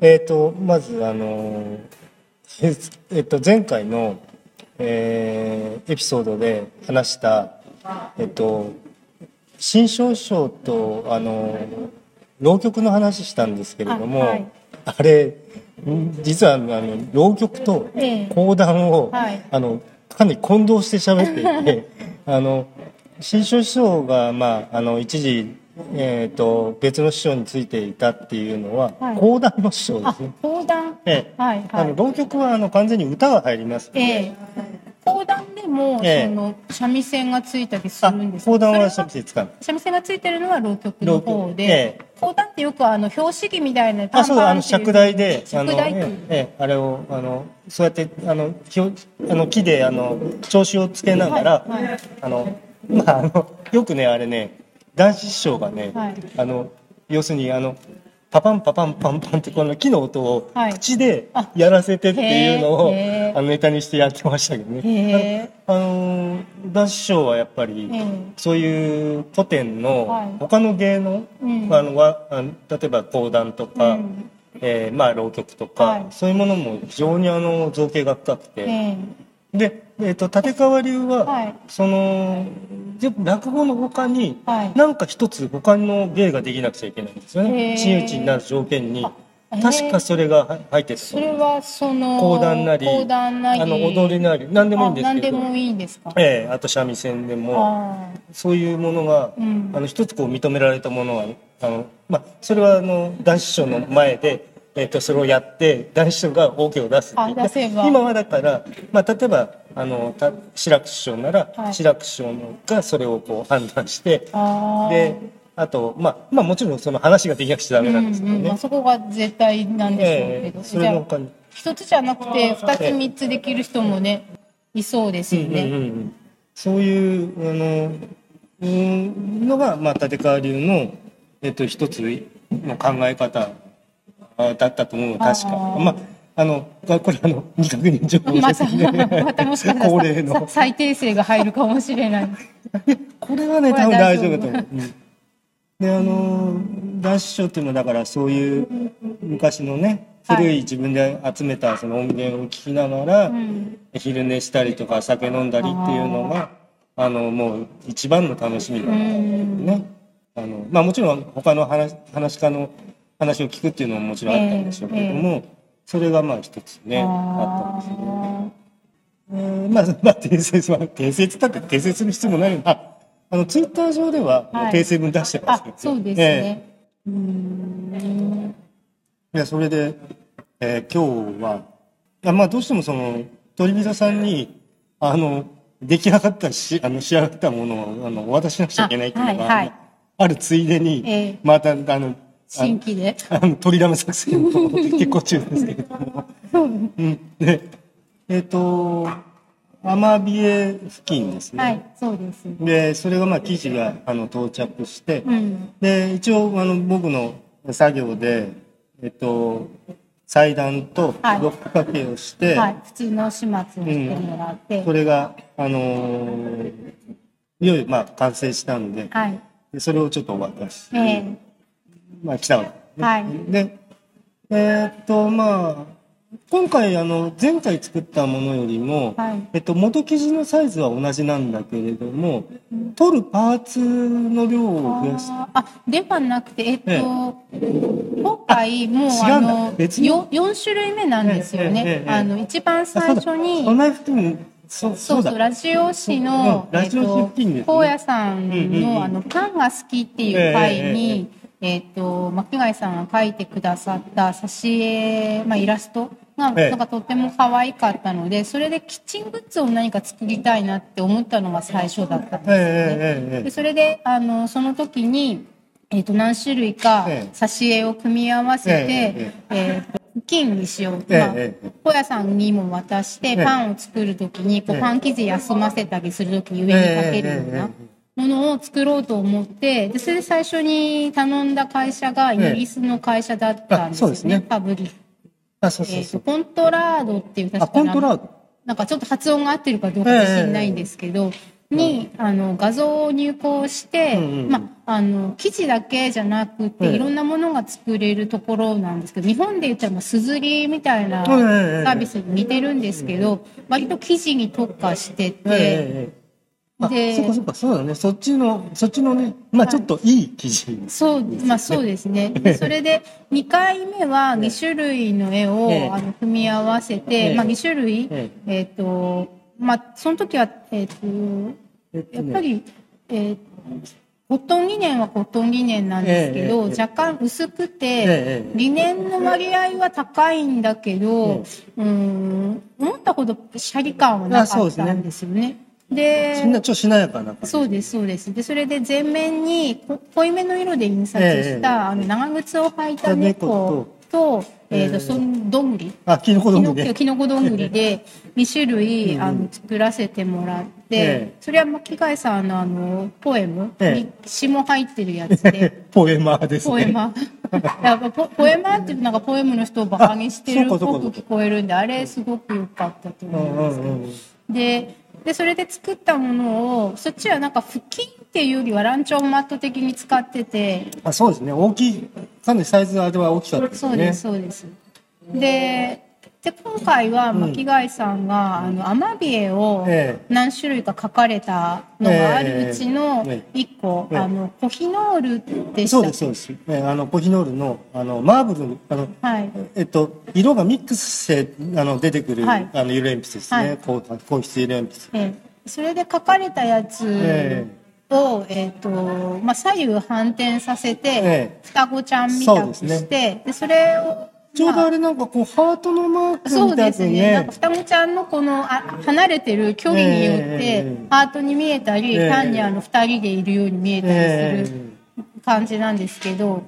えっ、とまずあのええっと前回の、えーエピソードで話したえっと新章賞とあの浪曲の話したんですけれどもあ,、あはい。れん実はあの浪曲とええ。講談を、はい。あのかなり混同して喋っていて あの新章師匠が、まあ、あの一時、えー、と別の師匠についていたっていうのは、はい。講談の師匠であすね。講談？ええ。はいあのはい浪曲はあの完全に歌が入ります。ので、ええ。講談でも、ええ。その三味線がついたりすあるんですか？講談は三味線使う。三味線がついてるのは浪曲の方で、ええ。講談ってよくあの表紙木みたいなあそうあのっていう尺台であの尺台っていう。ええええあれをあのそうやってあのひょあの木であの調子をつけながら、はいはい。あのまああのよくねあれね男子師匠がね、はい。あの要するにあのパパンパパンパンパンってこの木の音をはい。口であやらせてっていうのを、あのネタにしてやってましたけどね。あの男子師匠はやっぱり、ええそういう古典のはい。他の芸能、うん。あのわあの例えば講談とか、うん。えーまあ浪曲とか、はい。そういうものも非常にあの造形が深くて、ええで、えー、と立川流は、はい。そので落語の他に、はい。なんか一つ他の芸ができなくちゃいけないんですよへねー。真打ちになる条件に。確かそれがは入ってるそれはその講談なりあの踊りなり何でもいいんですあけど。何でもいいんですか？ええあと三味線でもあそういうものが、うん。あの一つこう認められたものはあの、まあ、それはあの男子師匠の前で、えっとそれをやって男子師匠が OK を出すっていう。今はだから、まあ、例えばあのた志らく師匠なら、はい。志らく師匠がそれをこう判断してであと、まあ、まあもちろんその話ができなくちゃダメなんですけどね。うんうん。まあ、そこが絶対なんでしょうけど、ええそれの他に一つじゃなくて二つ三つできる人もねいそうですよね、うんうんうんそういうあのうんのが、まあ、立川流の、えっと、一つの考え方あだったと思う確か。まああのこれあの未確認情報ですね。またもしかしたらさ最低生が入るかもしれない。これはね多分大丈夫夫だと思う、うんであの男子師匠っていうのはだからそういう昔のねはい古い。自分で集めたその音源を聞きながら、うん。昼寝したりとか酒飲んだりっていうのがあのもう一番の楽しみだったんだよね。あのまあもちろん他の話話し家の話を聞くっていうのももちろんあったんでしょうけども、それがまあ一つねあったんですよね。えーまあ、まあ、訂正は、訂正って言って訂正する必要もないよあ、あの、ツイッター上では、はい。訂正文出してますあけど、そうですえね、うーんえ。いや、それで、えー今日は、まあ、どうしてもその、鳥人さんに、あの、出来上がったし、あの、仕上がったものを、あの、お渡ししなくちゃいけないっていうのが、あはいはい。あるついでに、ええ。また、あの、新規で。あの、取りだめ作戦を結構中ですけれども。うん。で、えっ、と、アマビエ付近ですね。はいそうです。で、それがまあ記事があの到着して、うん。で、一応あの僕の作業で、えっと、裁断とはい。ロックかけをして、はい。普通の始末をしてもらって、それが、あのーいよいよまあ完成したんで、はい。でそれをちょっとお渡し、ええまあ来たわけ。はい。で、えーっと、まあ、今回あの、前回作ったものよりも、はい。えっと、元生地のサイズは同じなんだけれども、取るパーツの量を増やす。あー。あではなくてえっと、ええ。今回もうあの別に。よ4種類目なんですよね、ええええええ。あの一番最初にそう、そそうラジオ誌のうんラジオ誌付近ですね。高野さんうんうんうん。のあのパンが好きっていう回に、えっと巻貝さんが描いてくださった挿絵、まあ、イラストがええなんかとっても可愛かったのでそれでキッチングッズを何か作りたいなって思ったのが最初だったんですよね。でそれであのその時に、えー、と何種類かええ。挿絵を組み合わせて、ええーと金にしよう、ええまあええ。小屋さんにも渡してええ。パンを作る時にこうええ。パン生地休ませたりする時に上にかけるようなものを作ろうと思ってでそれで最初に頼んだ会社がイギリスの会社だったんですよね,、ね。パブリック、あ、そうそうそう。コントラードっていう確あ、かコントラード。なんかちょっと発音が合ってるかどうか自信ないんですけど、に、あの画像を入稿して、まあ、あの記事だけじゃなくて、ええ。いろんなものが作れるところなんですけど日本で言ったらすずりみたいなサえ。えービスに似てるんですけど、割と記事に特化してて、でそうかそうかそうだね。そっちのそっちのねまあちょっといい記事、そう、まあそうですね。でそれで2回目は2種類の絵を、ええ。あの組み合わせて、ええ。まあ2種類、ええ。っ、と、まあその時は、えっ、と、やっぱり、えーコットンリネンはコットンリネンなんですけど、ええええ若干薄くて、ええリネンの割合は高いんだけど、うーん、思ったほどシャリ感はなかったんですよね。でそんなちょっとしなやかなそうです、そうです。で、それで全面にこ濃いめの色で印刷した、ええあの長靴を履いた猫と、えっ、と、ええ。そんどんぐり。あキノコきの丼できのこどんぐりで2種類うんあの作らせてもらって、ええ。それは巻貝さんのあのポエム？ええ。に詩も入ってるやつで。ポエマーですね。ポエマ やっぱポポエマってなんかポエムの人をバカにしてるっぽく聞こえるんであれすごく良かったとう思いますけど。ででそれで作ったものをそっちはなんか布巾っていうよりはランチョンマット的に使ってて。あそうですね。大きいかなりサイズは大きかったですね。そうですそうです。でで今回は巻貝さんが、あのアマビエをえ何種類か書かれたのがある。うちのえ1個、ええ。あのコヒノールでしたそうですそうです、えあのコヒノールのあのマーブルのあのはい。えっと色がミックスしてあの出てくる、はい。あの色鉛筆ですね、はい。こう硬質色鉛筆。ええ。それで書かれたやつえを、えっとまあ、左右反転させて、ええ。双子ちゃんみたくしてで,、それをちょうどあれなんかこうハートのマークそうみたいにですね。なんねか双子ちゃんのこのあ離れてる距離によって、ええハートに見えたり、ええ。単にあの二人でいるように見えたりする感じなんですけど、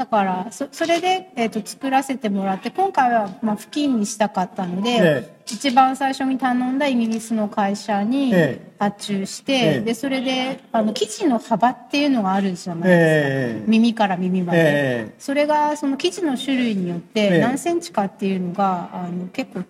だからそそれで、えー、と作らせてもらって今回は、まあ、付近にしたかったので、え一番最初に頼んだイギリスの会社にええ。発注して、ええ。でそれであの生地の幅っていうのがあるじゃないですか、ええ耳から耳まで。ええそれがその生地の種類によっええ。て何センチかっていうのが、あの結構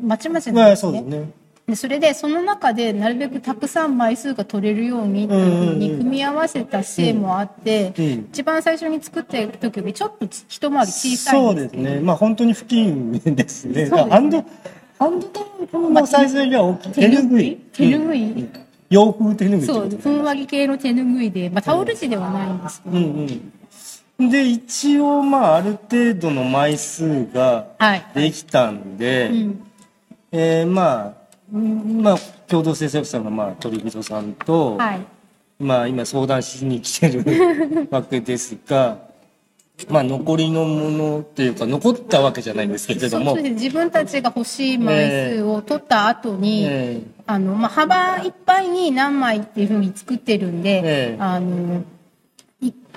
まちまちまあなんですね。そうですね。でそれでその中でなるべくたくさん枚数が取れるようにっていうふうに組み合わせたせいもあって、うん。うん一番最初に作ってる時よりちょっと一回り小さいそうですねまあ本当に付近ですね。そうですね。ハンドハンドタオルのサイズよりは大きい。手ぬぐい。手ぬぐい。うん。洋風手ぬぐいそうふんわり系の手ぬぐいで、まあ、タオル地ではないんですけど、うんうんで一応まあある程度の枚数がはい、できたんで、うん。えーまあうんまあ共同制作者のまあ鳥人さんと、はい。まあ今相談しに来てる わけですがまあ残りのものっていうか残ったわけじゃないんですけれども。自分たちが欲しい枚数を取った後に、えあの、まあ、幅いっぱいに何枚っていうふうに作ってるんで、ええ。あの、い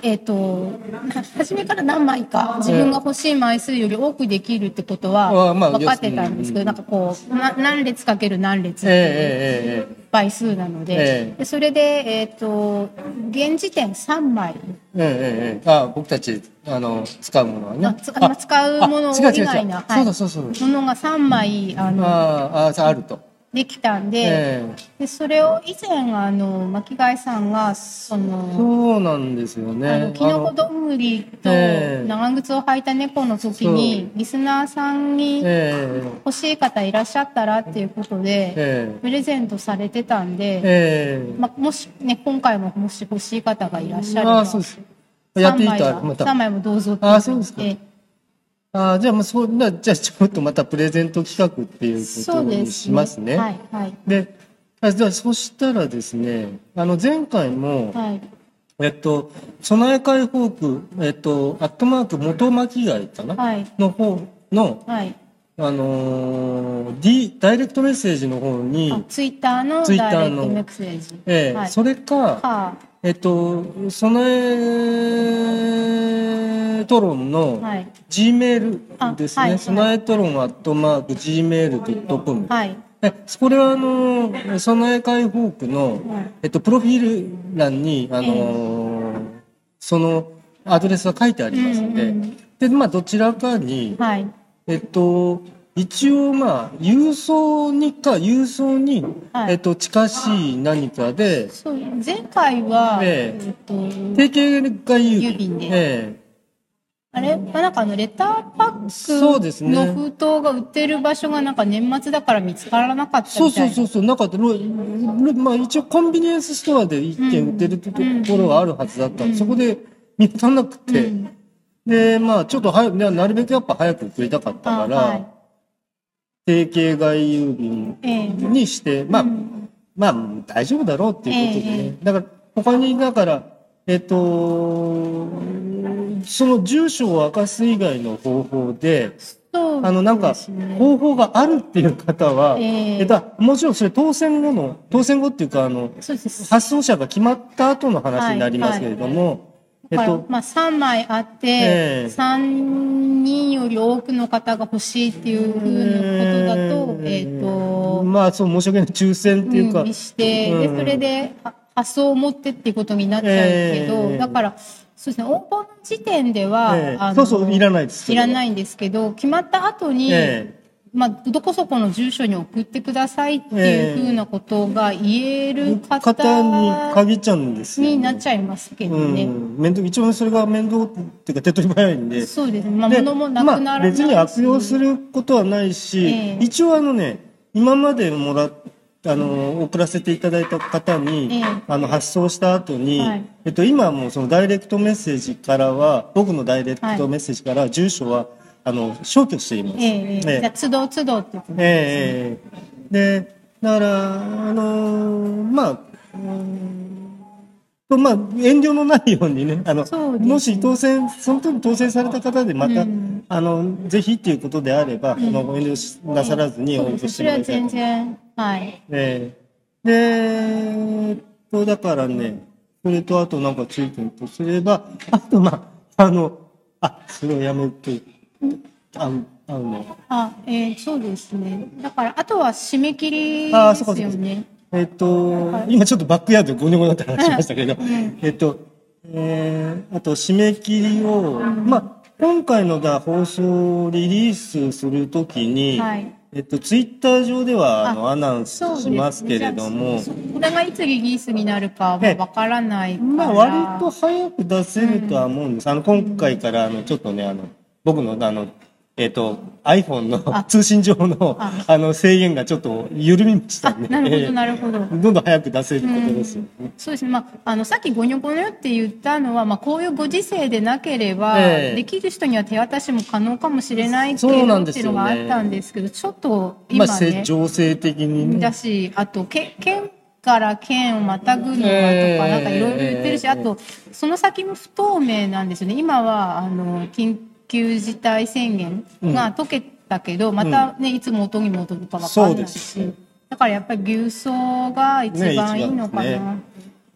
えっ、と、は初めから何枚か自分が欲しい枚数より多くできるってことは分かってたんですけど、要なんかこう、な何列かける何列えっていう倍数なので、ええ。でそれで、えっ、と、現時点3枚。ええあ僕たちあの使うものはね。あ使うもの以外のはい。そうだそうそう。ものが3枚、あの、ああああるとできたんで、えでそれを以前あの巻貝さんがそのそうなんですよね。あのキノコどんぐりとええ。長靴を履いた猫の時にリスナーさんにえ欲しい方いらっしゃったらっていうことえでえプレゼントされてたんえで、ええ。まもしね今回ももし欲しい方がいらっしゃればああそうです。やってい3枚た。はまた。3枚もどうぞってああそうですか。えああじゃあもうそんなじゃあちょっとまたプレゼント企画っていうことにそうですしますね。はいはい。であじゃあそしたらですねあの前回も、はい。えっと備え開放区えっとアットマーク元巻貝かな、はい。の方のはい。あのー、D ダイレクトメッセージの方にあツイッターのツイッターのダイレクトメッセージ。ええはい。それか、はえっと備えトロンあのはい。G メールですね、あはい備えトロンアットマーク Gmail.com はい。えこれはあの備え解放区の、はい。えっと、プロフィール欄にあの、そのアドレスが書いてありますので、でまあどちらかに、はい。えっと一応まあ郵送にか郵送に、はい。えっと近しい何かでそう前回は、ええ。っと定型が郵郵便で。えあれ、まあ、なんかあのレターパそうですね。ックの封筒が売ってる場所がなんか年末だから見つからなかったそうみたいな。そうそうそうなんかロロまあ一応コンビニエンスストアで一軒売ってるところがあるはずだった、うん。そこで見つからなくて、うん。でまあちょっとはやななるべくやっぱ早く送りたかったから、あはい定型外郵便ええにして、まあ、うん。まあ大丈夫だろうっていうことで。ね、ええ。だから他にだからえっとその住所を明かす以外の方法でそうあのなんか方法があるっていう方は、ええ。えっと、もちろんそれ当選後の当選後っていうかあの発送者が決まった後の話になりますけれども、まあ、3枚あって、ええ。3人より多くの方が欲しいっていうふうなことだと、えっ、と、まあそう申し訳ない抽選っていうか、うんにして、うん。でそれでは発送を持ってっていうことになっちゃうけど、ええ。だからそうですね応募の時点では、そうそういらないです。いらないんですけど決まった後に、えまあ、どこそこの住所に送ってくださいっていうふうなことが言える方方に限っちゃうんですよ、になっちゃいますけどね。うん、面倒一番それが面倒っていうか手っ取り早いんで。そうですね。まあ、で物もなくならまあ、ないし、別に悪用することはないし、ええ。一応あのね今までもらっあの送らせていただいた方に、ええ。あの発送した後に、はい。えっと、今はもうそのダイレクトメッセージからは僕のダイレクトメッセージから住所は、あの消去しています。ええええ。ええ。じゃあ、都度都度ってことですね。ええでだからあのまあまあ遠慮のないようにねあのね。もし当選その時当選された方でまた、うん。あのぜひっていうことであれば、ん。あのご遠慮しなさらずに応募。してもらいたいそれは全然、はい。ええ。でえっとだからねそれとあとなんか注意点とすればあとまああのあそれをやめてあうあうの。あ、えーそうですね。だから、あとは締め切りですよね。えっと、はい今ちょっとバックヤードでゴニョゴニョって話しましたけど、ん。えっと、えーあと締め切りを、まあ、今回のが放送をリリースするときに、はい。えっと、ツイッター上ではあのあアナウンスしますけれども、そこれがいつリリースになるかはわからないから。まあ、割と早く出せるとは思うんです。あの、今回から、あの、ちょっとね、あの、僕の、あの、えっ、と、iPhone のあ通信上の、ああの、制限がちょっと緩みましたあ、ね。なるほど、ええなるほど。どんどん早く出せることですよね。そうですね。まあ、あの、さっきゴニョゴニョって言ったのは、まあ、こういうご時世でなければ、ええできる人には手渡しも可能かもしれないっていうのがあったんですけど、ちょっとまあ、今ね、せ情勢的にね。だし、あと、け県から県をまたぐのはとか、ええなんかいろいろ言ってるし、ええあと、その先も不透明なんですよね。今は、あの、緊急事態宣言が解けたけど、またね、いつも音に戻るかわかんないし、だからやっぱり郵送が一番いいのかな。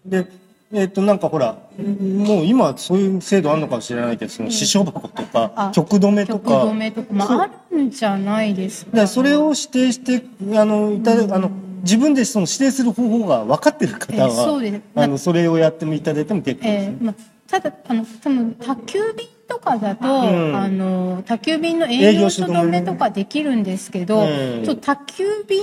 で、えっ、と、なんかほら、もう今そういう制度あるのかもしれないけど、その支所箱とかあ、局止めと曲か、止めとか、まあ、あるんじゃないですか、だからそれを指定して、あの、いただあの、自分でその指定する方法が分かってる方えーそうです。は、あの、それをやってもいただいても結構ですえーまあ、ただあの多分宅急便とかだと、ん。あの宅急便の営営業業所止所止めめとかできるんですけど、ええちょっと宅急便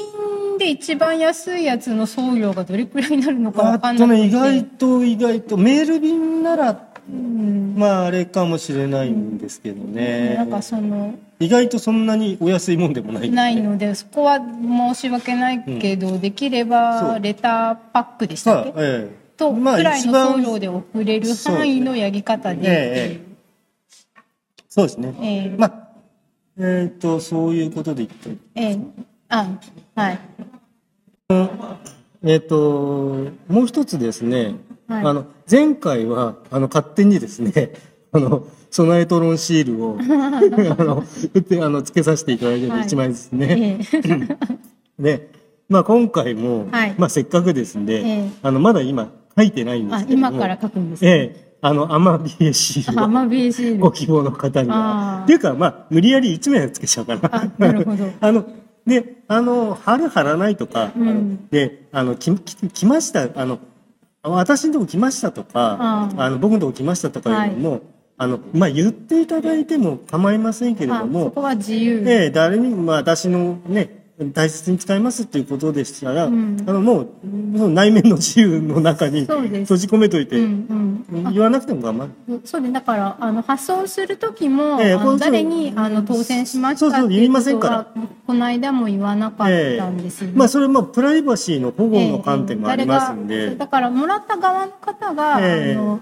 で一番安いやつの送料がどれくらいになるのかわかんなくて。意外と意外と、メール便なら、うん。まああれかもしれないんですけどね。なんかその意外とそんなにお安いもんでもないんで。ないのでそこは申し訳ないけど、できればレターパックでしたっけ、ええ。とまあくらいの送料で送れる範囲のやり方で、そうですね。ええ。まあ、えっ、と、そういうことで言って。ええ。あはい。えっ、と、もう一つですね、はい。あの、前回は、あの、勝手にですね、あの、備えトロンシールを、あの、打って、あの、つけさせていただいて一枚ですね。ええ。で、まあ今回も、はい。まあせっかくですんで、ええ。あの、まだ今書いてないんですあけども。今から書くんですええあの、アマビエシールを。アマビエシールご希望の方にあは。ーっていうか、まあ、無理やり1名つけちゃうかな。あなるほど。あの、で、あの、貼る貼らないとか、うん。で、あの、き、き来ました、あの、私のとこ来ましたとかあ、の、僕のとこ来ましたとかいうのも、あの、まあ、言っていただいても構いませんけれどあそも、こは自由。ええ誰に、まあ、私のね、大切に使いますっていうことでしたら、うん。あの、もう、その内面の自由の中に閉じ込めといて、うんうん。あ言わなくても構わない。そうでだからあの発送する時も、ええこう誰にあの当選しましたそうそうっていう言いませんことはから。この間も言わなかったんですよね。まあ、それもプライバシーの保護の観点もありますんで、誰がだからもらった側の方が、ええ。あの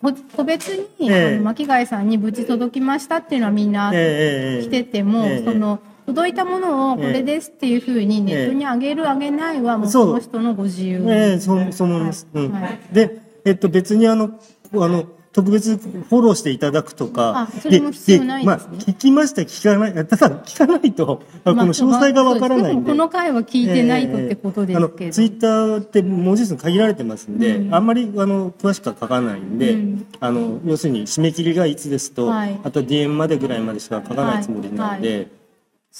こ個別に、ええ。あの巻貝さんに無事届きましたっていうのはみんなええ来てても、ええ。その届いたものをこれですっていうふうにネットに上げる上げないはもうその人のご自由。ええそうそう思います。うん。はい。で、えっと、別にあの、あの、特別フォローしていただくとか、あそれも必要ないまあ、聞きました、聞かない、ただ聞かないと、あこの詳細がわからないんで。でこの回は聞いてないとってことですけど、ええあのツイッターって文字数限られてますんで、うん。あんまりあの詳しくは書かないんで、うん。あの要するに締め切りがいつですと、はい。あと DM までぐらいまでしか書かないつもりなんで、は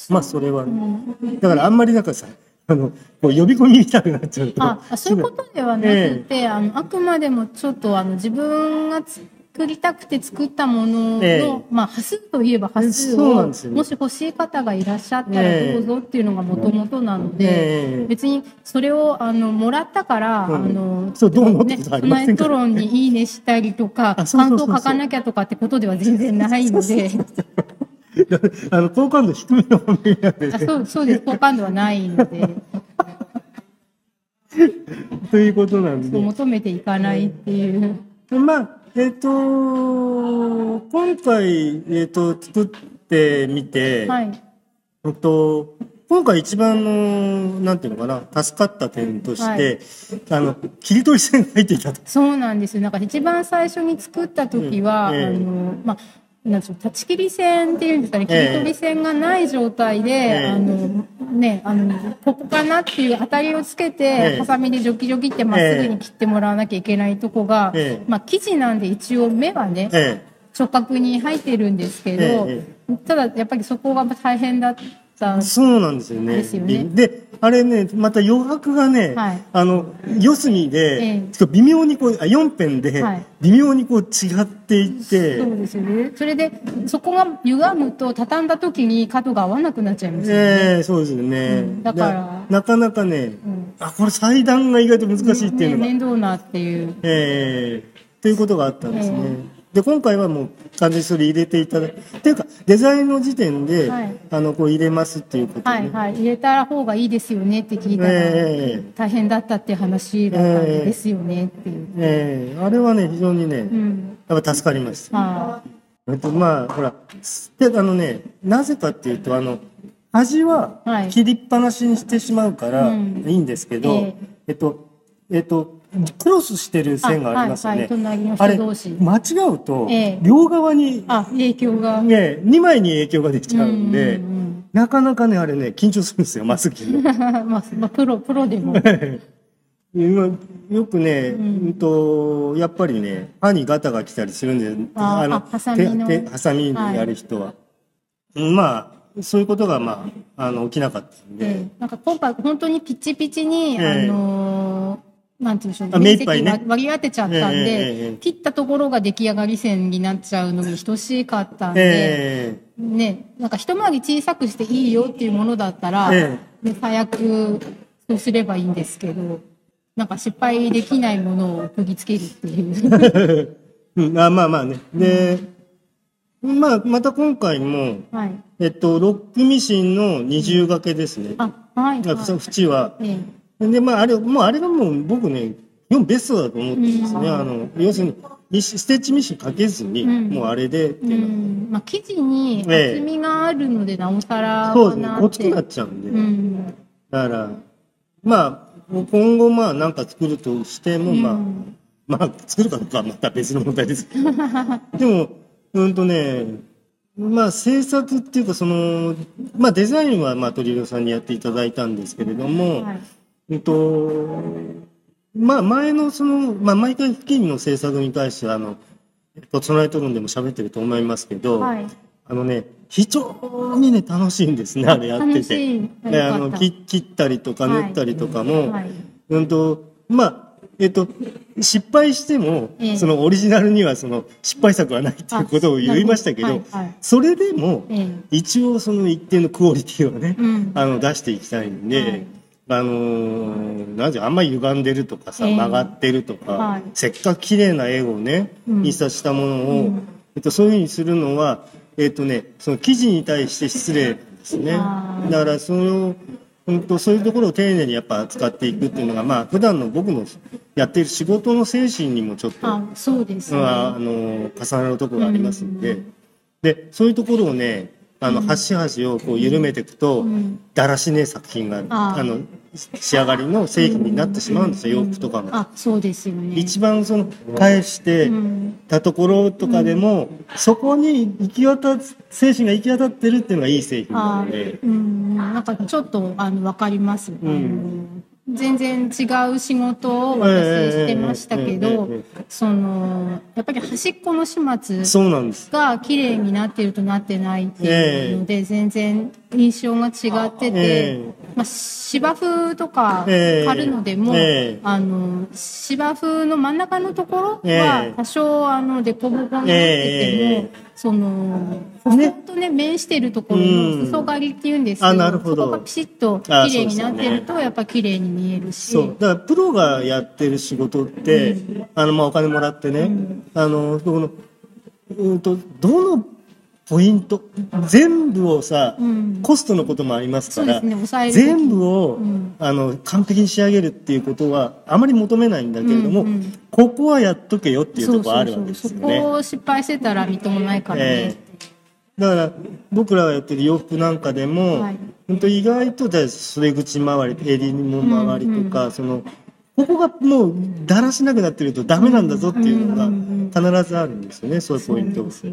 まあそれは、うん。だからあんまりなんかさあのこう呼び込みみたいになっちゃうと。ああそういうことではなくて、あのあくまでもちょっとあの自分が作りたくて作ったものの、ええ。まあ端数といえば端数を、ね。もし欲しい方がいらっしゃったらええ。どうぞっていうのがもともとなので、ええ。別にそれをあのもらったから、うん。あのそうどうのってねトナイトロンにいいねしたりとか感想書かなきゃとかってことでは全然ないので あの好感度低めの番組なんで、あそうそうです好感度はないので ということなんで。求めていかないっていう。まあ、えっ、と、今回、えっ、と、作ってみて、はいえっと、今回一番の、なんていうのかな、助かった点として、あの、切り取り線が入っていたと。そうなんですよ。なんか一番最初に作った時は、うんええあの、まあ、なんでしょう、立ち切り線っていうんですかね、切ええり取り線がない状態で、えあの、ね、あの、ここかなっていう当たりをつけて、ええ。ハサミでジョキジョキってまっすぐに切ってもらわなきゃいけないとこが、ええ。まあ、生地なんで一応目はね、え直角に入ってるんですけど、えただやっぱりそこが大変だった。え。そうなんですよね。ですよね。で、あれね、また余白がね、はい。あの、四隅で、ええ。てか微妙にこう、あ4辺ではい、微妙にこう違っていて、そうですよね。それで、そこが歪むと、畳んだ時に角が合わなくなっちゃいますよね。ええそうですよね、うん。だから。ななかなかね、ん。あこれ裁断が意外と難しいっていうのが、ね面倒なっていう。ええ。ということがあったんですね、で今回はもう完全にそれ入れていただいてっていうかデザインの時点で、はい。あのこう入れますっていうことで、はいはい。入れた方がいいですよねって聞いたら、ええ大変だったって話だったんですよねっていう。ええ。あれはね非常にね、うん。やっぱ助かりました、はえっとまあほらであのねなぜかっていうとあの端ははい。切りっぱなしにしてしまうからうん。いいんですけど、ええ。えっとえっとクロスしてる線がありますよね、あはいはいあれ同士間違うと、ええ両側にあ、影響が。ね、2枚に影響ができちゃうんで、うんうんなかなかね、あれね、緊張するんですよ、マスキンの。まあ、まあ、プロ、プロでも。今よくね、ううんん、と、やっぱりね、歯にガタが来たりするんで、あーあハサミの手手ハサミでやる人は。うんまあ、そういうことが、まあ、あの、起きなかったんで。ええなんか今回本当にピチピチに、ええあのーなんて言うんでしょう面積割り当てちゃったんで、ええええ切ったところが出来上がり線になっちゃうのに等しかったんで、えね、なんか一回り小さくしていいよっていうものだったら、えね最悪そうすればいいんですけど、なんか失敗できないものを釘付けるっていう。え うん、あまあまあね。で、まあ、また今回も、はい。えっと、ロックミシンの二重掛けですね。あ、はい、はい。縁は。えで、まあ、あれ、もうあれがもう僕ね、4ベストだと思ってるんですね。うんあの、要するに、ミシステッチミシンかけずに、うんもうあれでっていうん。まあ、生地にええ厚みがあるので、なおさらそうですね。ごつくなっちゃうんで、うん。だからまあ今後まあなんか作るとしても、まあうんまあ作るかどうかはまた別の問題ですけど でもうんとねまあ制作っていうかそのまあデザインはまあ鳥色さんにやっていただいたんですけれども、はい。うんとまあ前のその、まあ、毎回付近の制作に対してはあの、えっと、ソナイト論でも喋ってると思いますけど、はい。あのね非常にね楽しいんですねあれやってて。い。であの切切ったりとかはい縫ったりとかも、はい。うんとまあえっと、失敗しても、ええ。そのオリジナルにはその失敗作はないっていうことを言いましたけど、はいはい。それでも、ええ。一応その一定のクオリティをね、うん。あの出していきたいんで、はいあのーなんあんまり歪んでるとかさ、ええ。曲がってるとか、はい。せっかく綺麗な絵をね、うん。印刷したものを、うん。えっと、そういうふうにするのは、えっとね、その記事に対して失礼ですね。だからそれを本当そういうところを丁寧にやっぱ扱っていくっていうのがまあ普段の僕のやっている仕事の精神にもちょっとあそうですね。まあ、あの重なるところがありますんで、うんでそういうところをねあの端々をこう緩めていくと、うん。だらしねえ作品がああの仕上がりの製品になってしまうんですよ、洋服とかも。あそうですよね。一番その返してうんたところとかでも、そこに行き渡っ精神が行き渡ってるっていうのがいい製品なあので。うんなんかちょっとあのわかります。あの全然違う仕事を私してましたけどええ、そのやっぱり端っこの始末そうなんです。が綺麗になってるとなってないっていうので、全然印象が違ってて、えまあ、芝生とかええ。貼るのでも、ええ。あの芝生の真ん中のところえはえ多少あの凸凹になってても、ええ。そのほんとね面してるところの裾刈りっていうんですけど,、あなるほど。そこがピシッとあ綺麗になってると、やっぱ綺麗に見えるし。そう。だからプロがやってる仕事って、あのまあお金もらってね、あのこのうんとどのポイント。全部をさ、うん。コストのこともありますから、ね全部を、うん。あの完璧に仕上げるっていうことはあまり求めないんだけれども、うんうん。ここはやっとけよっていうそうところあるわそうけですよね。そうそこを失敗してたらみっともないからね、ええ。だから僕らがやってる洋服なんかでも、はい。本当意外とじゃあ袖口周り襟の周りとか、そのここがもうだらしなくなってるとダメなんだぞっていうのうんが必ずあるんですよね、そういうポイントそう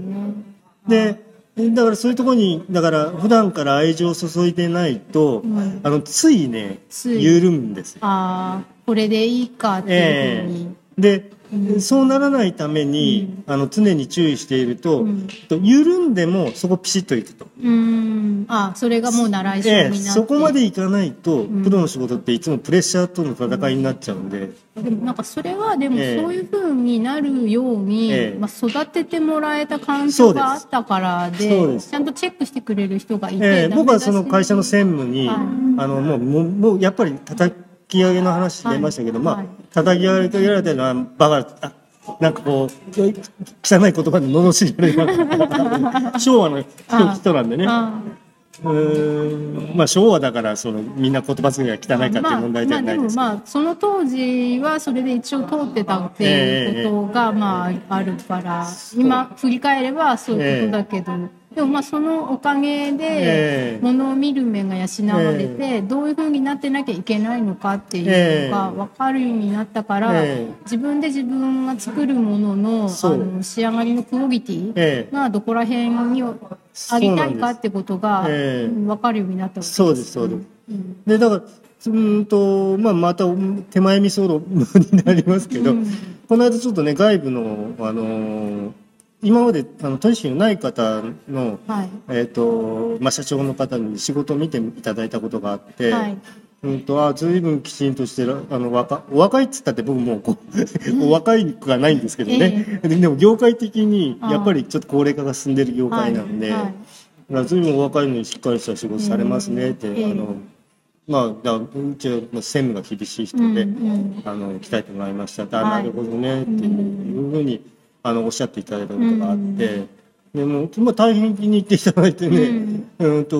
でだからそういうところにだから普段から愛情を注いでないと、ん。あのついね緩むんですよ。ああこれでいいかっていうふうに、で、そうならないために、あの常に注意していると、うん。と緩んでもそこピシッといくと。うん。あそれがもう習い性にええなって、そこまでいかないと、ん。プロの仕事っていつもプレッシャーとの戦いになっちゃうんで、でもなんかそれはでもそうええ。いうふうになるように、ええ。まあ、育ててもらえた環境があったからでちゃんとチェックしてくれる人がいて、え僕はその会社の専務に、はい。あのもうもうもうやっぱり叩き上げの話出ましたけど、まあ、はい叩き上げられたのはバカあなんかこう汚い言葉で罵られる昭和の人 人なんでねあうーん。まあ昭和だからそのみんな言葉遣いが汚いかっていう問題ではないですまあ、まあでもまあその当時はそれで一応通ってたっていうことがまああるから、今振り返ればそういうことだけど、でもまあそのおかげでええ。ものを見る目が養われて、どういうふうになってなきゃいけないのかっていうのが分かるようになったから、ええ。自分で自分が作るもののあの仕上がりのクオリティええ。がどこら辺にあげたいかってことがええ。分かるようになったわけです。そうですそうです。うん。でだからうーんと、まあ、また手前味噌になりますけど、うん。この間ちょっとね外部の、あのー今まであの取引のない方の、はい。えーとまあ、社長の方に仕事を見ていただいたことがあって、はい。うんとあ随分きちんとしてらあの若お若いっつったって僕もうこうお若いくはないんですけどね、ででも業界的にやっぱりちょっと高齢化が進んでる業界なんで、はい。はい。随分お若いのにしっかりした仕事されますねって、ええ。あのまあだうちはまあ専務が厳しい人で、うんうん。あの鍛えてもらいましたはい。なるほどねっていうふうにあのおっしゃっていただいたことがあって、でもまあ大変気に入っていただいてね、うん、と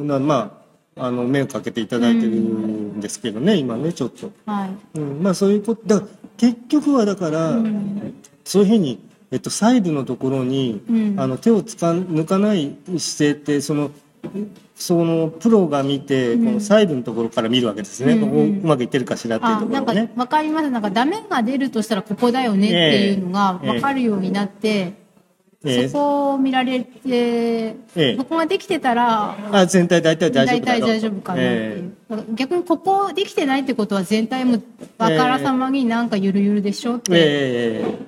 なまああの目をかけていただいてるんですけどね、今ねちょっと、はい。うん、まあそういうことだ結局はだから、そういうふうに、えっと、細部のところに、うん。あの手をつか抜かない姿勢ってそのそのプロが見て、この細部のところから見るわけですね、うんここうまくいってるかしらっていうところをね。分かります。なんかダメが出るとしたらここだよねっていうのが分かるようになって、ええ。そこを見られて、えこができてたらあ全体大体大丈夫大体大丈夫かなっていう、逆にここできてないってことは全体もあからさまになんかゆるゆるでしょって、ええ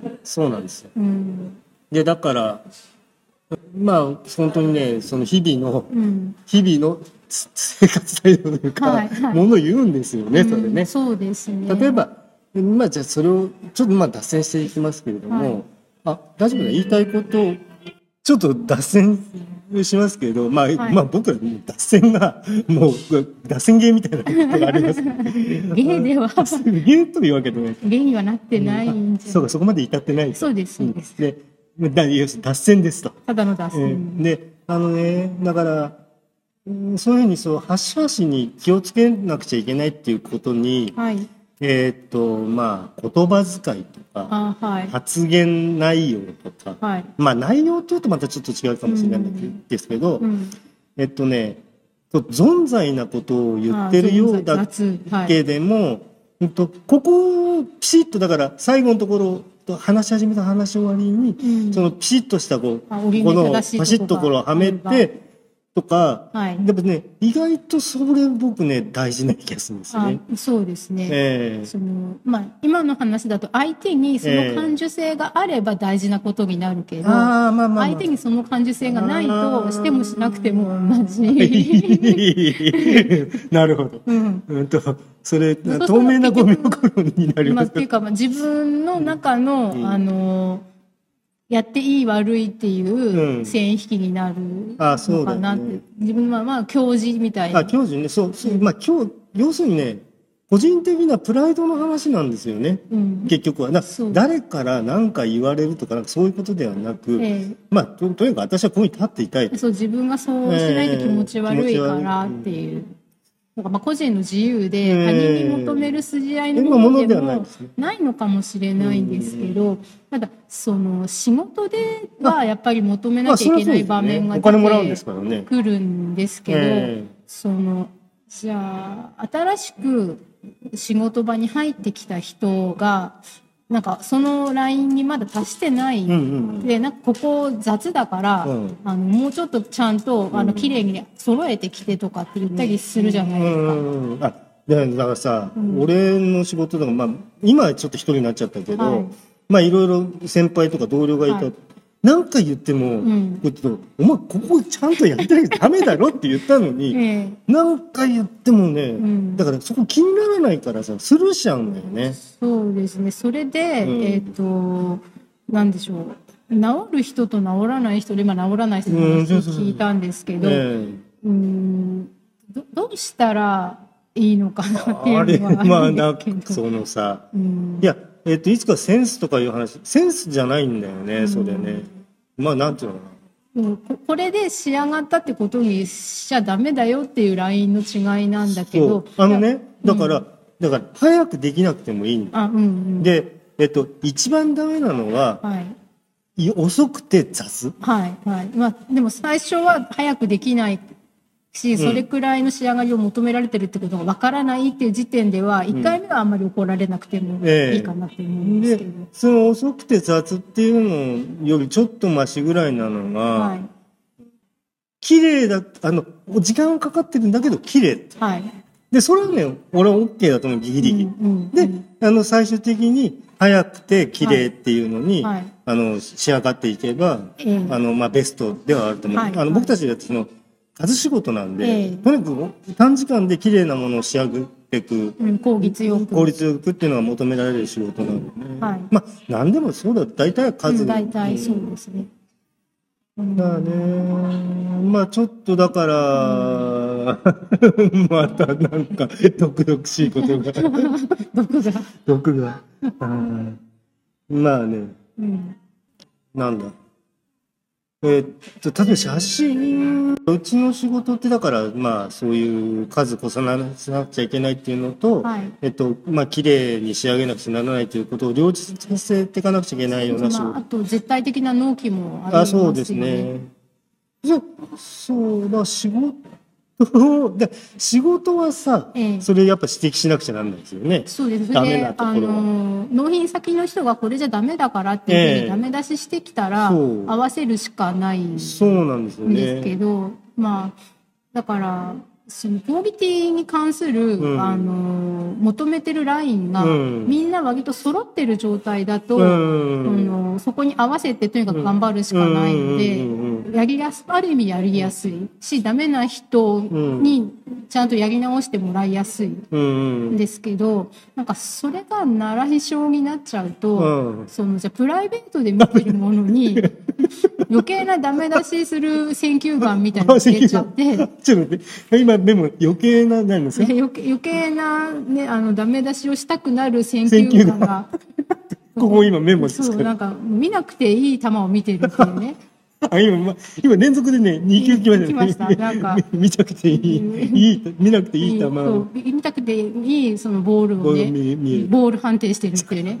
ええ。そうなんですよ。うん。でだからまあ本当にねその日々のうん。日々のつ生活態度というか、はいはい。ものを言うんですよねそれね。うん。そうですね。例えばまあじゃあそれをちょっとまあ脱線していきますけれども、はい。あ大丈夫だ言いたいことをちょっと脱線しますけど、まあ、はい。まあ僕は脱線がもう脱線芸みたいなことがあります。芸では。芸というわけでね。芸にはなってないんじゃそうかそこまで至ってないと。そうですそうです。で 脱線ですと。ただの脱え線、ーであのねだからうんそういうふうにそう端々に気をつけなくちゃいけないっていうことに、はい。えーっとまあ言葉遣いとかあはい。発言内容とか、はい。まあ内容というとまたちょっと違うかもしれないんですけど、うん。えっとねと存在なことを言ってるようだけでも、うんとここをピシッとだから最後のところと話し始めた話終わりに、うん。そのピシッとしたこうこのパシッところをはめてとか、はい。でもね意外とそれ僕ね大事な気がするんですね。そうですね、ええ。そのまあ、今の話だと相手にその感受性があれば大事なことになるけど、あーまあまあまあ。相手にその感受性がないあーとしてもしなくても同じ。なるほど。うん。うんとそれ透明なゴミ袋になりまあ、ますっていうか、まあ、自分の中の、うん。あのやっていい悪いっていううん。線引きになるあそうだね。のかなって、自分はまあ教授みたいなあ教授ね。そうそう、まあ今日要するにね個人的なプライドの話なんですよね。うん。結局は。誰から何か言われるとかなんかそういうことではなく、えまあととにかく私はここに立っていたいえそう自分がそうしないと気持ち悪いからっていう。なんかまあ個人の自由でええ他人に求める筋合いの今ものでもないのかもしれないんですけどただその仕事ではやっぱり求めなきゃいけない場面が出て。くるんですけど、えそのじゃあ新しく仕事場に入ってきた人がなんかそのラインにまだ達してない、うんうん。でなんかここ雑だから、うん。あのもうちょっとちゃんとあの綺麗に揃えてきてとかって言ったりするじゃないですか。うんあだだからさ、俺の仕事とか、まあ、今はちょっと一人になっちゃったけど、はい。まあいろいろ先輩とか同僚がいた、はいなんか言っても、うやってお前ここちゃんとやってないとダメだろって言ったのに、ええなんか言ってもね、んだからそこ気にならないからさスルーしちゃうんだよね。そうですね。それで、うんえっ、と、なんでしょう。治る人と治らない人で、今治らない人を聞いたんですけど、うえん、どどうしたらいいのかなっていうのはまああるんな。そのさ、うんいや、えっといつかセンスとかいう話センスじゃないんだよねそれね。まあなんていうのかな。うんここれで仕上がったってことにしちゃダメだよっていうラインの違いなんだけそどうあのねだから、だから早くできなくてもいいんだあうんうん。でえっと一番ダメなのははい。い遅くて雑。はいはい。まあでも最初は早くできないしそれくらいの仕上がりを求められてるってことがわからないっていう時点では1回目はあんまり怒られなくてもええ。いいかなって思うんですでけど、その遅くて雑っていうのよりちょっとマシぐらいなのが、はい。綺麗だあの時間はかかってるんだけど綺麗はい。でそれはね俺は OK だと思うギリギリ、うんうんであの最終的に早くて綺麗っていうのに、はい。あの仕上がっていけば、ええ。あのまあ、ベストではあると思う、はい。はい。あの僕たちがその数仕事なんで、ええ。とにかく短時間で綺麗なものを仕上げていく。うん、効率よく。効率よくっていうのが求められる仕事なので、ね。はい。まあ何でもそうだ。大体はう数ん大体そうですね、うん。だね。まあちょっとだから、またなんか毒々しいことが。毒が、毒が。うんまあね。うん。なんだえーっと例えば写真うちの仕事ってだからまあそういう数こさななくちゃいけないっていうのと、はいえっとまあ綺麗に仕上げなくちゃならないということを両立させていかなくちゃいけないような仕まあ、事あと絶対的な納期もありますよねあそうですね。じゃあそうだ仕事 で仕事はさ、ええ。それやっぱ指摘しなくちゃなんないですよね。そうです。そダメなところは。の、納品先の人がこれじゃダメだからっていうふうええ。にダメ出ししてきたら、合わせるしかないんですそうなんですまあ、だから、そのクオリティに関する、うん。あの、求めてるラインが、うん。みんな割と揃ってる状態だと、うあん。のそこに合わせてとにかく頑張るしかないので、やりやす、ある意味やりやすいし、ダメな人にちゃんとやり直してもらいやすいうんん。ですけど、なんかそれが習い性になっちゃうと、うん。そのじゃあプライベートで見てるものに 余計なダメ出しする選球眼みたいなのが出ちゃって、ちょっと待って今でも余計な何ですか？余計な、ね、あのダメ出しをしたくなる選球眼が。ここ今メモです。そうなんか見なくていい球を見てるっていうね。あ今ま今連続でね2球来ましたね来ました。なんか。見なくていい。いい見なくていい球見たくていいそのボールをねる。ボール判定してるっていうね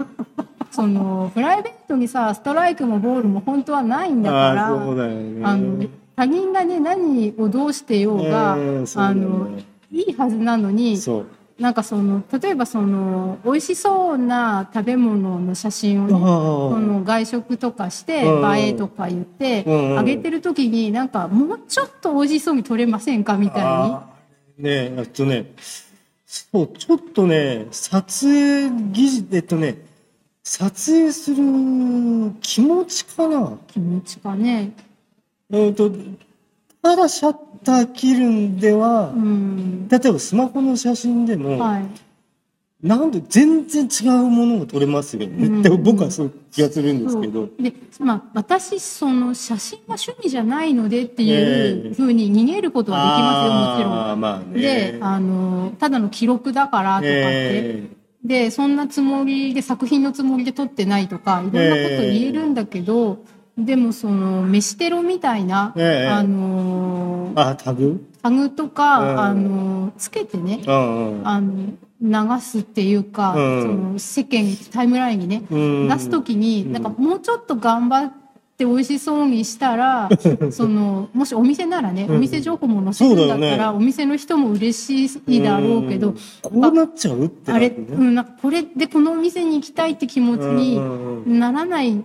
そのプライベートにさストライクもボールも本当はないんだからあの他人がね何をどうしてようが、あのいいはずなのになんかその例えばその美味しそうな食べ物の写真をねあその外食とかしてうん。映えとか言ってうん。あげてる時になんかもうちょっと美味しそうに撮れませんかみたいに。ねええっとねそうちょっとね撮影技術えっとね撮影する気持ちかな？気持ちかね。えっとただシャッター切るんではうん。例えばスマホの写真でも、はい。なんで全然違うものが撮れますよね。うんで僕はそういう気がするんですけど。で、まあ、私、その写真が趣味じゃないのでっていええうふうに逃げることはできますよ、もちろん。あーまあね。で、あの、ただの記録だからとかって、えで、そんなつもりで、作品のつもりで撮ってないとか、いろんなこと言えるんだけど、でもその、飯テロみたいな、ええ。あのー、あ、タグ？タグとか、うん。あの、つけてね、うんうん。あの、流すっていうか、うん。その世間、タイムラインにね、うん。出すときに、なんかもうちょっと頑張って美味しそうにしたら、その、もしお店ならね、うん。お店情報も載せるんだったら、そうだよお店の人も嬉しいだろうけどん、こうなっちゃうってあれ、うん、なんかこれでこのお店に行きたいって気持ちにならない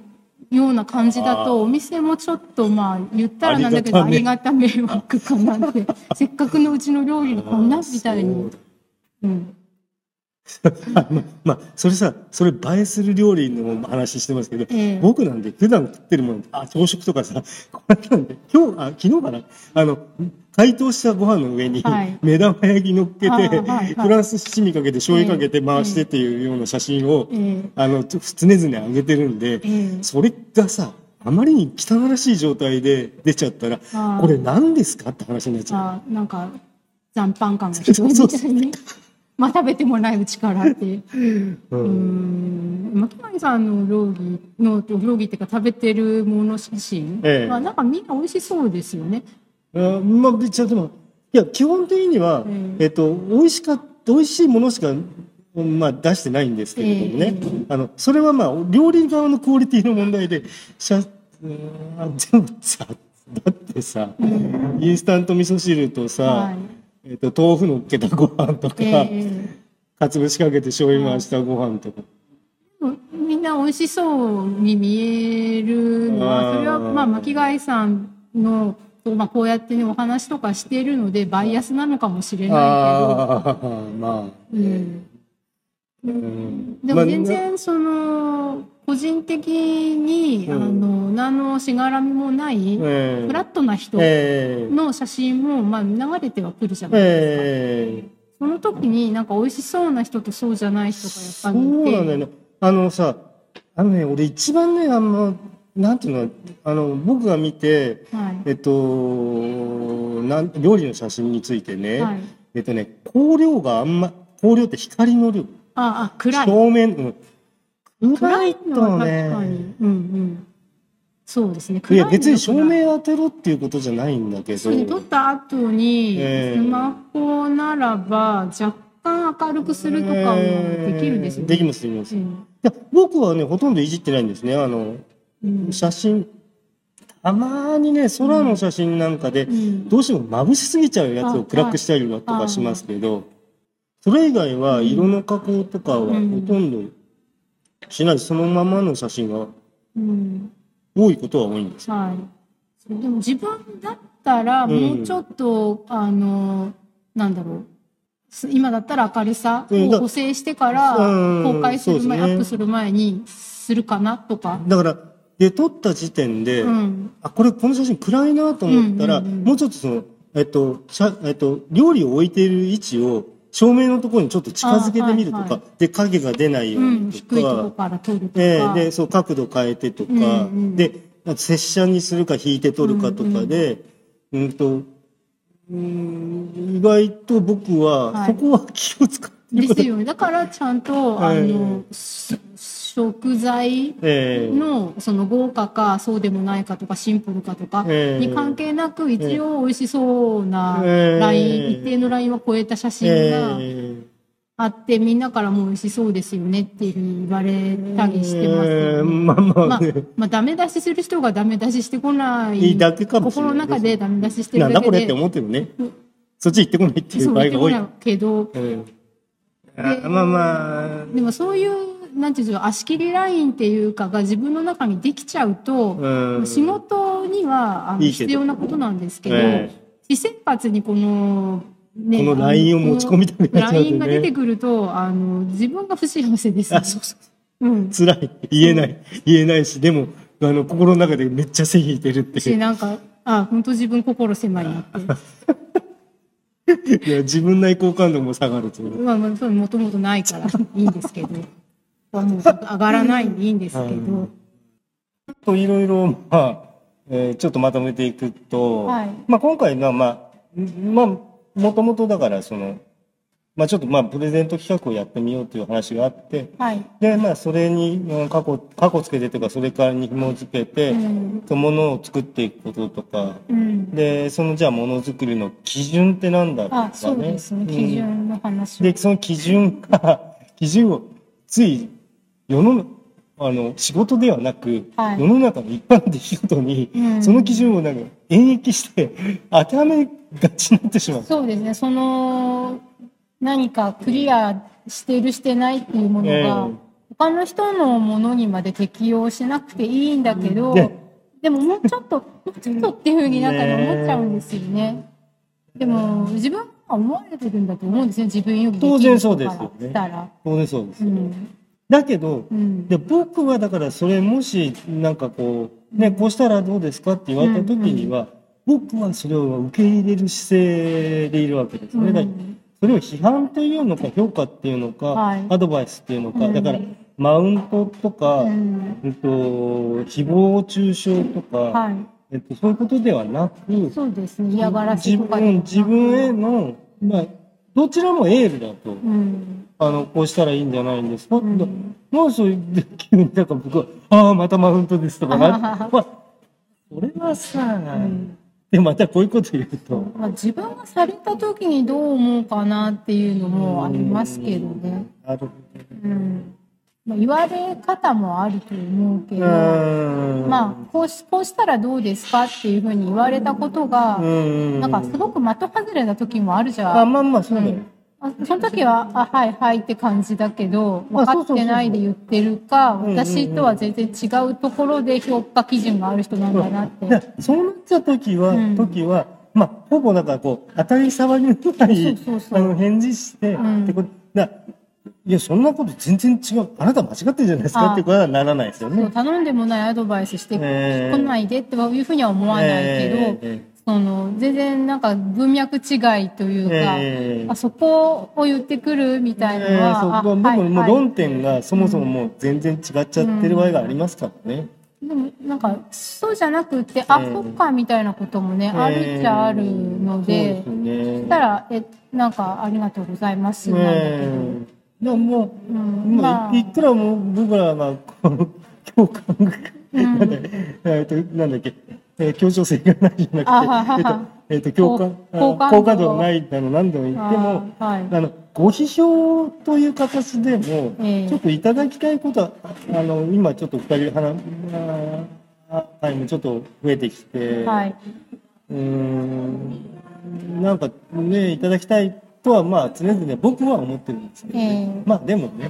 ような感じだと、お店もちょっとまあ言ったらなんだけど、あありりがた迷惑かなって、せっかくのうちの料理にこんなみたいに。うん。ままあそれさそれ映えする料理の話してますけど、ええ。僕なんで普段食ってるものあ朝食とかさこれなんで今日あ昨日かなあの解凍したご飯の上にはい。目玉焼き乗っけて、あはいはい。フランス七味かけて醤油かけて回してっていうような写真を、ええ。あの常々上げてるんで、ええ。それがさあまりに汚らしい状態で出ちゃったらあー。これ何ですか？って話になっちゃう。あなんか残飯感がひどいみたいに。まあ食べてもないうちからってい う。んん。牧谷さんの料理の料理っていうか食べてるもの写真ええはなんかみんな美味しそうですよね。あまあ、別にでも、いや、基本的には、うんえっと、美味しか、美味しいものしか、まあ、出してないんですけれどもね。ええあの、それはまあ、料理側のクオリティの問題で、しゃ、うん、あでもさ、だってさ、インスタント味噌汁とさ、はい。えっと、豆腐のっけたご飯とか、ええかつぶしかけて醤油回したご飯とか。みんな美味しそうに見えるのは、それはまあ巻貝さんの、まあこうやってね、お話とかしているので、バイアスなのかもしれないああ、まあ。けど、うん。うんでも全然その、個人的に、うんあの、何のしがらみもない、ええフラットな人ええの写真も、まあ流れてはくるじゃないですか。ええその時になんか美味しそうな人とそうじゃない人がやっぱそうりいて。なんだよね。あのさ、あのね、俺一番ね、あの、なんていうの、あの、僕が見て、はい。えっと、なん料理の写真についてね、はい。えっとね、光量があんま、光量って光の量、あ、あ、暗い。表面、うん、暗いのはと確かに。ね、。うんうん。そうですね。いや別に照明当てろっていうことじゃないんだけど、撮った後に、ええ。スマホならば若干明るくするとかもできるですよね。できます、できます。いうん。や僕はね、ほとんどいじってないんですね。あの、うん。写真、たまにね、空の写真なんかで、うん。どうしても眩しすぎちゃうやつを暗くしたりとかしますけど、それ以外は色の加工とかはほとんどしない、そのままの写真がうん多いことは多いんです。はい。そうでも自分だったらうんもうちょっと、あの、なんだろう。す今だったら明るさを補正してからうん公開する前、そうですねアップする前にするかなとか。だから、で撮った時点で、うんあこれこの写真暗いなと思ったら、うんうんうんもうちょっとその、えっとしゃえっと、料理を置いている位置を照明のところにちょっと近づけてみるとか、あはいはい。で影が出ないよう、うんにとか、でそう角度変えてとか、うんうんで拙者にするか引いて撮るかとかで、うんとうん意外と僕は、はい。そこは気を使ってですよね。だからちゃんと、はいあのし食材ええ。のその豪華かそうでもないかとかシンプルかとかええ。に関係なく一応美味しそうなええ。ライン、一定のラインは超えた写真がえあって、みんなからも美味しそうですよねっていうふうに言われたりしてます。まあままああね、、まあ、ダメ出しする人がダメ出ししてこない心の中でダメ出しして。なんだこれってるだけで思ってるね。うん。そっち行ってこないっていう場合が多い。けど。まあまあ、でもそういうなんていうんでしょう足切りラインっていうかが自分の中にできちゃうと、うん仕事にはあの必要なことなんですけどえ私生活にこの、ね、このラインを持ち込みたくなっちゃうとねラインが出てくるとあの自分が不幸せです、あ、そうそう。うん、辛い。言えない。言えないし、でも、あの、心の中でめっちゃ線引いてるっていう。しなんかあ本当自分心狭いなって。いや、自分内好感度も下がるという。まあ、まあ、もともとないからいいんですけど。もう上がらないんでいいんですけど。といろいろ、まあ、えーちょっとまとめていくと、はいまあ今回のは、まあ、んまあ、もともとだから、その、まあちょっとまあ、プレゼント企画をやってみようという話があって、はい。で、まあ、それに、うん過去、過去つけてというか、それからに紐づけて、うん。ものを作っていくこととか、うん。で、そのじゃあものづくりの基準ってなんだとかね。あ、そうですね。うん基準の話を。で、その基準が、基準をつい世の、あの、仕事ではなく、はい世の中の一般の出来事に、うんその基準をなんか演繹して 当てはめがちになってしまう。そうですね。その、何かクリアしてるしてないっていうものが、ええ他の人のものにまで適用しなくていいんだけど、ねでももうちょっと、もうちょっとっていうふうになんかね思っちゃうんですよね。でも、自分は思われてるんだと思うんですよ。自分より当然そうですよねしたら。そうです、そうです。うん。だけど、うん。で僕はだからそれもしなんかこう、ね、こうしたらどうですかって言われた時には、僕はそれを受け入れる姿勢でいるわけですね。だからそれを批判っていうのか評価っていうのか、はいアドバイスっていうのか、うんだからマウントとか、ううんん。と誹謗中傷とか、はい。えっと、そういうことではなくそうですね。嫌がらせ自分とかでもなく自分への、まあ、どちらもエールだと、うん。あのこうしたらいいんじゃないんですか、んだまあそういう急になんか僕は「ああまたマウントです」とかなまあそれはさ、んでまたこういうこと言うと。まあ、自分がされた時にどう思うかなっていうのもありますけどね。なるほうん。まあ、言われ方もあると思うけど。ど、うんまあ、こうし、こうしたらどうですかっていうふうに言われたことが、うんなんかすごく的外れな時もあるじゃん。あまあまあそうだよ。あその時は、あ、はいはいって感じだけど、あ分かってないで言ってるか、私とは全然違うところで評価基準がある人なんだなって。でそうなっちゃう時は、うん。時はまあほぼなんかこう当たり障りのないあの返事して、うん。ってことだいやそんなこと全然違うあなた間違ってるじゃないですかあ。ってことはならないですよね。頼んでもないアドバイスしてえ来ないでっていうふうには思わないけど、ええその全然なんか文脈違いというか、ええ。あそこを言ってくるみたいなのえーは、そこは僕も論点がそもそももう全然違っちゃってる場合がありますからね。でもなんかそうじゃなくて、あええ。そっかみたいなこともね、あるっちゃあるので、そね。そしたらえなんかありがとうございますなんだけど、ええ。でももう、うんまあ。いいくらもう僕らがこの共感が、うん。なんだっけ、えー協調性がないじゃなくて、えっと、えっと共感あ好感度がないあの何度も言ってもあはい。あのご批評という形でも、ええ。ちょっといただきたいことはあの今ちょっと二人話あタイムちょっと増えてきて、はい、うーんなんかねいただきたいとはまあ常々僕は思ってるんですけど、ね。ええ。まあでもね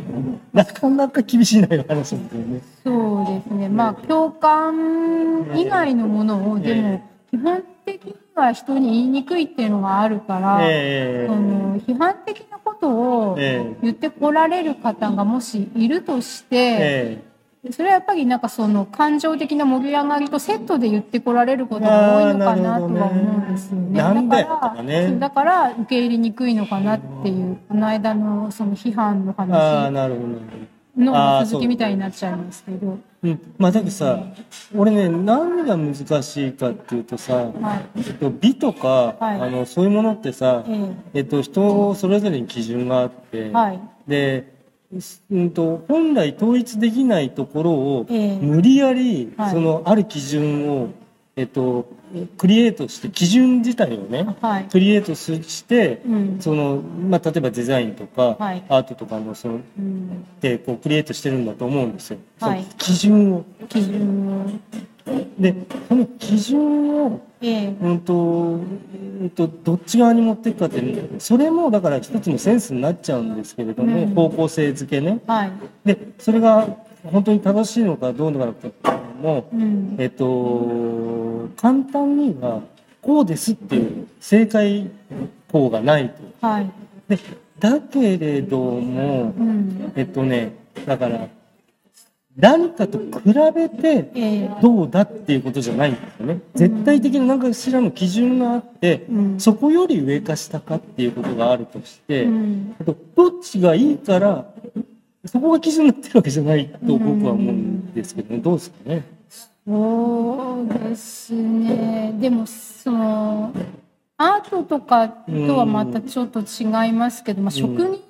なかなか厳しい内容の話なんだよね。そうですね。まあ、共感以外のものを、でも、基本的には人に言いにくいっていうのがあるから、えその批判的なことをええ。言ってこられる方がもしいるとして、えそれはやっぱりなんかその感情的な盛り上がりとセットで言ってこられることが多いのかなとは思うんですよね。ねだからねだから受け入れにくいのかなっていう、この間のその批判の話の続きみたいになっちゃいますけど。うん、まあだけどさ俺ね何が難しいかっていうとさ、はい。えっと、美とか、はいあのそういうものってさ、ええっと、人それぞれに基準があって、えはい。で、うん、と本来統一できないところを、ええ無理やり、はいそのある基準を、えっと、クリエイトして基準自体をねはい。クリエイトすして、うん。そのまあ、例えばデザインとか、はいアートとかのそのうん。でこうクリエイトしてるんだと思うんですよ、はい基準を。基準を。でその基準をええうんと、うんと、どっち側に持っていくかってそれもだから一つのセンスになっちゃうんですけれども、うん方向性づけね。はい。で、それが本当に正しいのかどうなのかっていうのも、うん。えっと、簡単にはこうですっていう正解法がないと。はい。で、だけれども、うん。えっとね、だから、何かと比べて、ええどうだっていうことじゃないんですよね。絶対的な何かしらの基準があって、うんそこより上か下かっていうことがあるとして、うん。あとどっちがいいから、そこが基準になってるわけじゃないと僕は思うんですけどね、どうですかね？そうですね。でも、その、アートとかとはまたちょっと違いますけど、まあ、職人うん。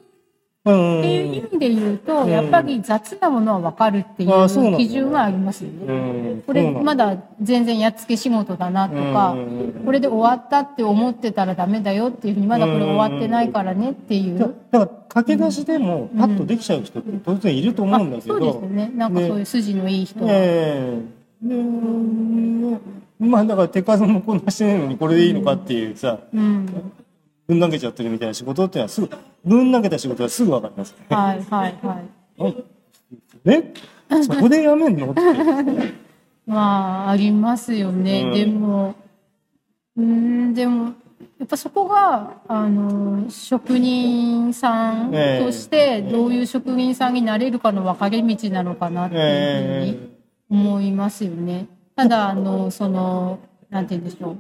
っていう意味で言うと、うんやっぱり雑なものは分かるっていう基準はありますようね。ん。これまだ全然やっつけ仕事だなとかこれで終わったって思ってたらダメだよっていうふうに、まだこれ終わってないからねっていだう。だから駆け出しでもパッとできちゃう人って当然いると思あうんだけそうですね。なんかそういう筋のいい人は。ええでまあだから手数もこんなしてないのにこれでいいのかっていうさ、うん。ぶん投げちゃってるみたいな仕事っていうのはすぐ、ぶん投げた仕事はすぐわかりますね。はいはいはい。え？そこでやめんの？って。まあ、ありますよね。うんでも、うーん、でも、やっぱそこが、あの、職人さんええとして、どういう職人さんになれるかの分かれ道なのかなっていうふうえに思いますよね。ただ、あの、その、なんて言うんでしょう。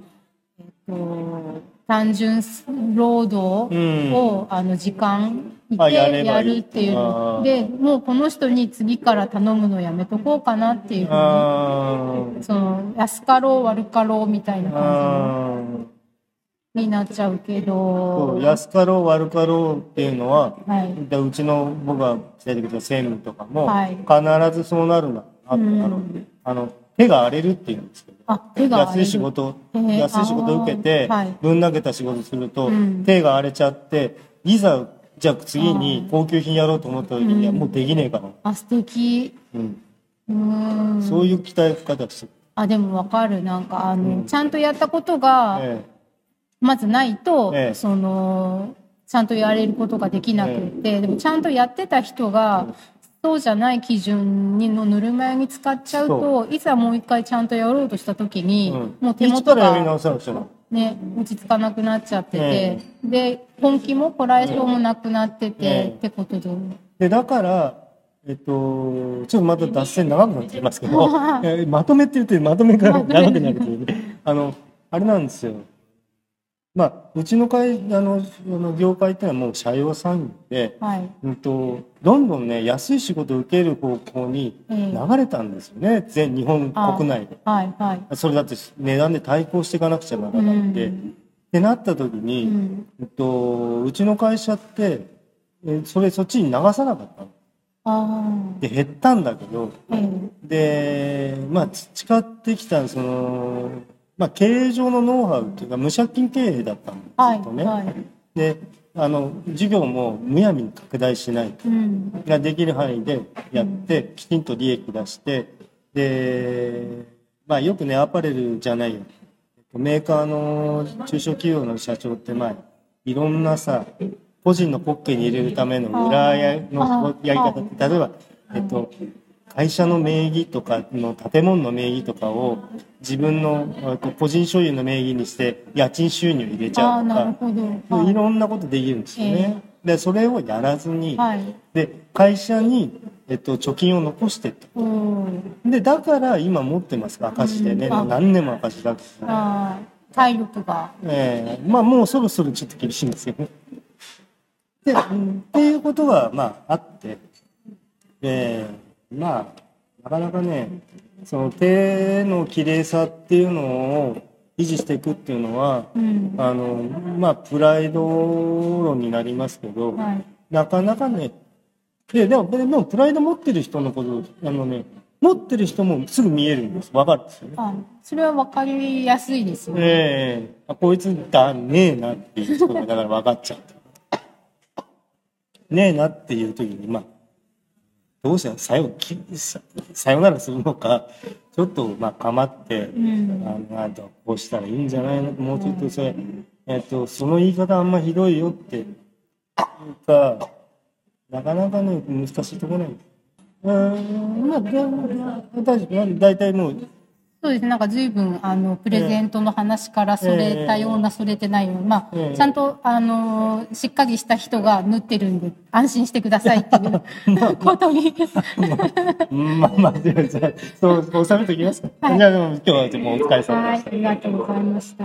えっと、単純労働うん。を、あの、時間てやるっていうの。で、もうこの人に次から頼むのやめとこうかなっていうふうその安かろう悪かろうみたいなー感あじになっちゃうけど。う、安かろう悪かろうっていうのは、はい。でうちの僕が伝えてきた専務とかも、はい。必ずそうなるな。ああうのん。あの手が荒れるっていうんですけど。あ手が荒安れる。い仕事、へえ安い仕事を受けてぶん投げた仕事すると、うん。手が荒れちゃって、いざ、じゃあ次に高級品やろうと思った時にはもうできねえから。あ素敵。うん。うーん。そういう期待方してる。あでもわかる。なんかあの、ちゃんとやったことがえまずないと、ええ。そのちゃんとやれることができなくって、でもちゃんとやってた人が、そうじゃない基準にのぬるま湯に使っちゃうといざもう一回ちゃんとやろうとした時に、うん。もう手一元が。ね、落ち着かなくなっちゃってて、え。で本気もこらえ性もなくなってて、ええ。ってことで、で、だから、えっと、ちょっとまた脱線長くなってきますけど、えまとめって言ってまとめから長くなるけど、あの、あれなんですよ。まあ、うちの会、あの、あの業界ってのはもう社用産業で、はい。うんと、どんどんね、安い仕事を受ける方向にええ流れたんですよね、全日本国内で。はいはい。それだって値段で対抗していかなくちゃならないんで、うん。ってなった時うに、ん。えっと、うちの会社って、えそれそっちに流さなかったの。あで、減ったんだけど、で、まあ、培ってきた、その、まあ、経営上のノウハウっていうか、無借金経営だったんですはいよね。はいで、あの、事業もむやみに拡大しないうんができる範囲でやって、きちんと利益出して、で、まあ、よくね、アパレルじゃないよ。メーカーの中小企業の社長って、まあ、いろんなさ、個人のポッケに入れるための裏やのやり方って、例えば、えっと、会社の名義とかの建物の名義とかを自分のえっと個人所有の名義にして家賃収入入れちゃうとか、はい。いろんなことできるんですよね。で、それをやらずに、はい。で、会社にえっと、貯金を残してと。うんで、だから今持ってます赤字でね、うん。あ。何年も赤字だけど、あー。体力が。ええ。まあもうそろそろちょっと厳しいんですよね。で、っていうことが、まああって、ええまあ、なかなかね、その手の綺麗さっていうのを維持していくっていうのは、うん。あの、まあ、プライド論になりますけど、はい。なかなかね、で、でも、でも、プライド持ってる人のこと、あのね、持ってる人もすぐ見えるんです。わかるんですよね。あそれは分かりやすいですよね。ええあこいつだねえなっていう人がだから分かっちゃう。ねえなっていう時に、まあ、どうしたらさよ、きささよならするのか、ちょっと、まあ、かまって、うん。あの、あと、こうしたらいいんじゃないの？もうちょっとそれ、えっと、その言い方あんまひどいよって、いうか、なかなかね、難しいところなんです。うーん、まあ、だ大丈夫。大体もう、そうですね。なんか随分、あの、プレゼントの話からそれたような、それてないような、まええあ、ちゃんと、あの、しっかりした人が縫ってるんで、安心してくださいっていうことに。うんまあまあ、じゃあ、そう、収めておきますか。はいじゃあ、でも今日はでもお疲れ様はい、でしたあ。りがとうございました。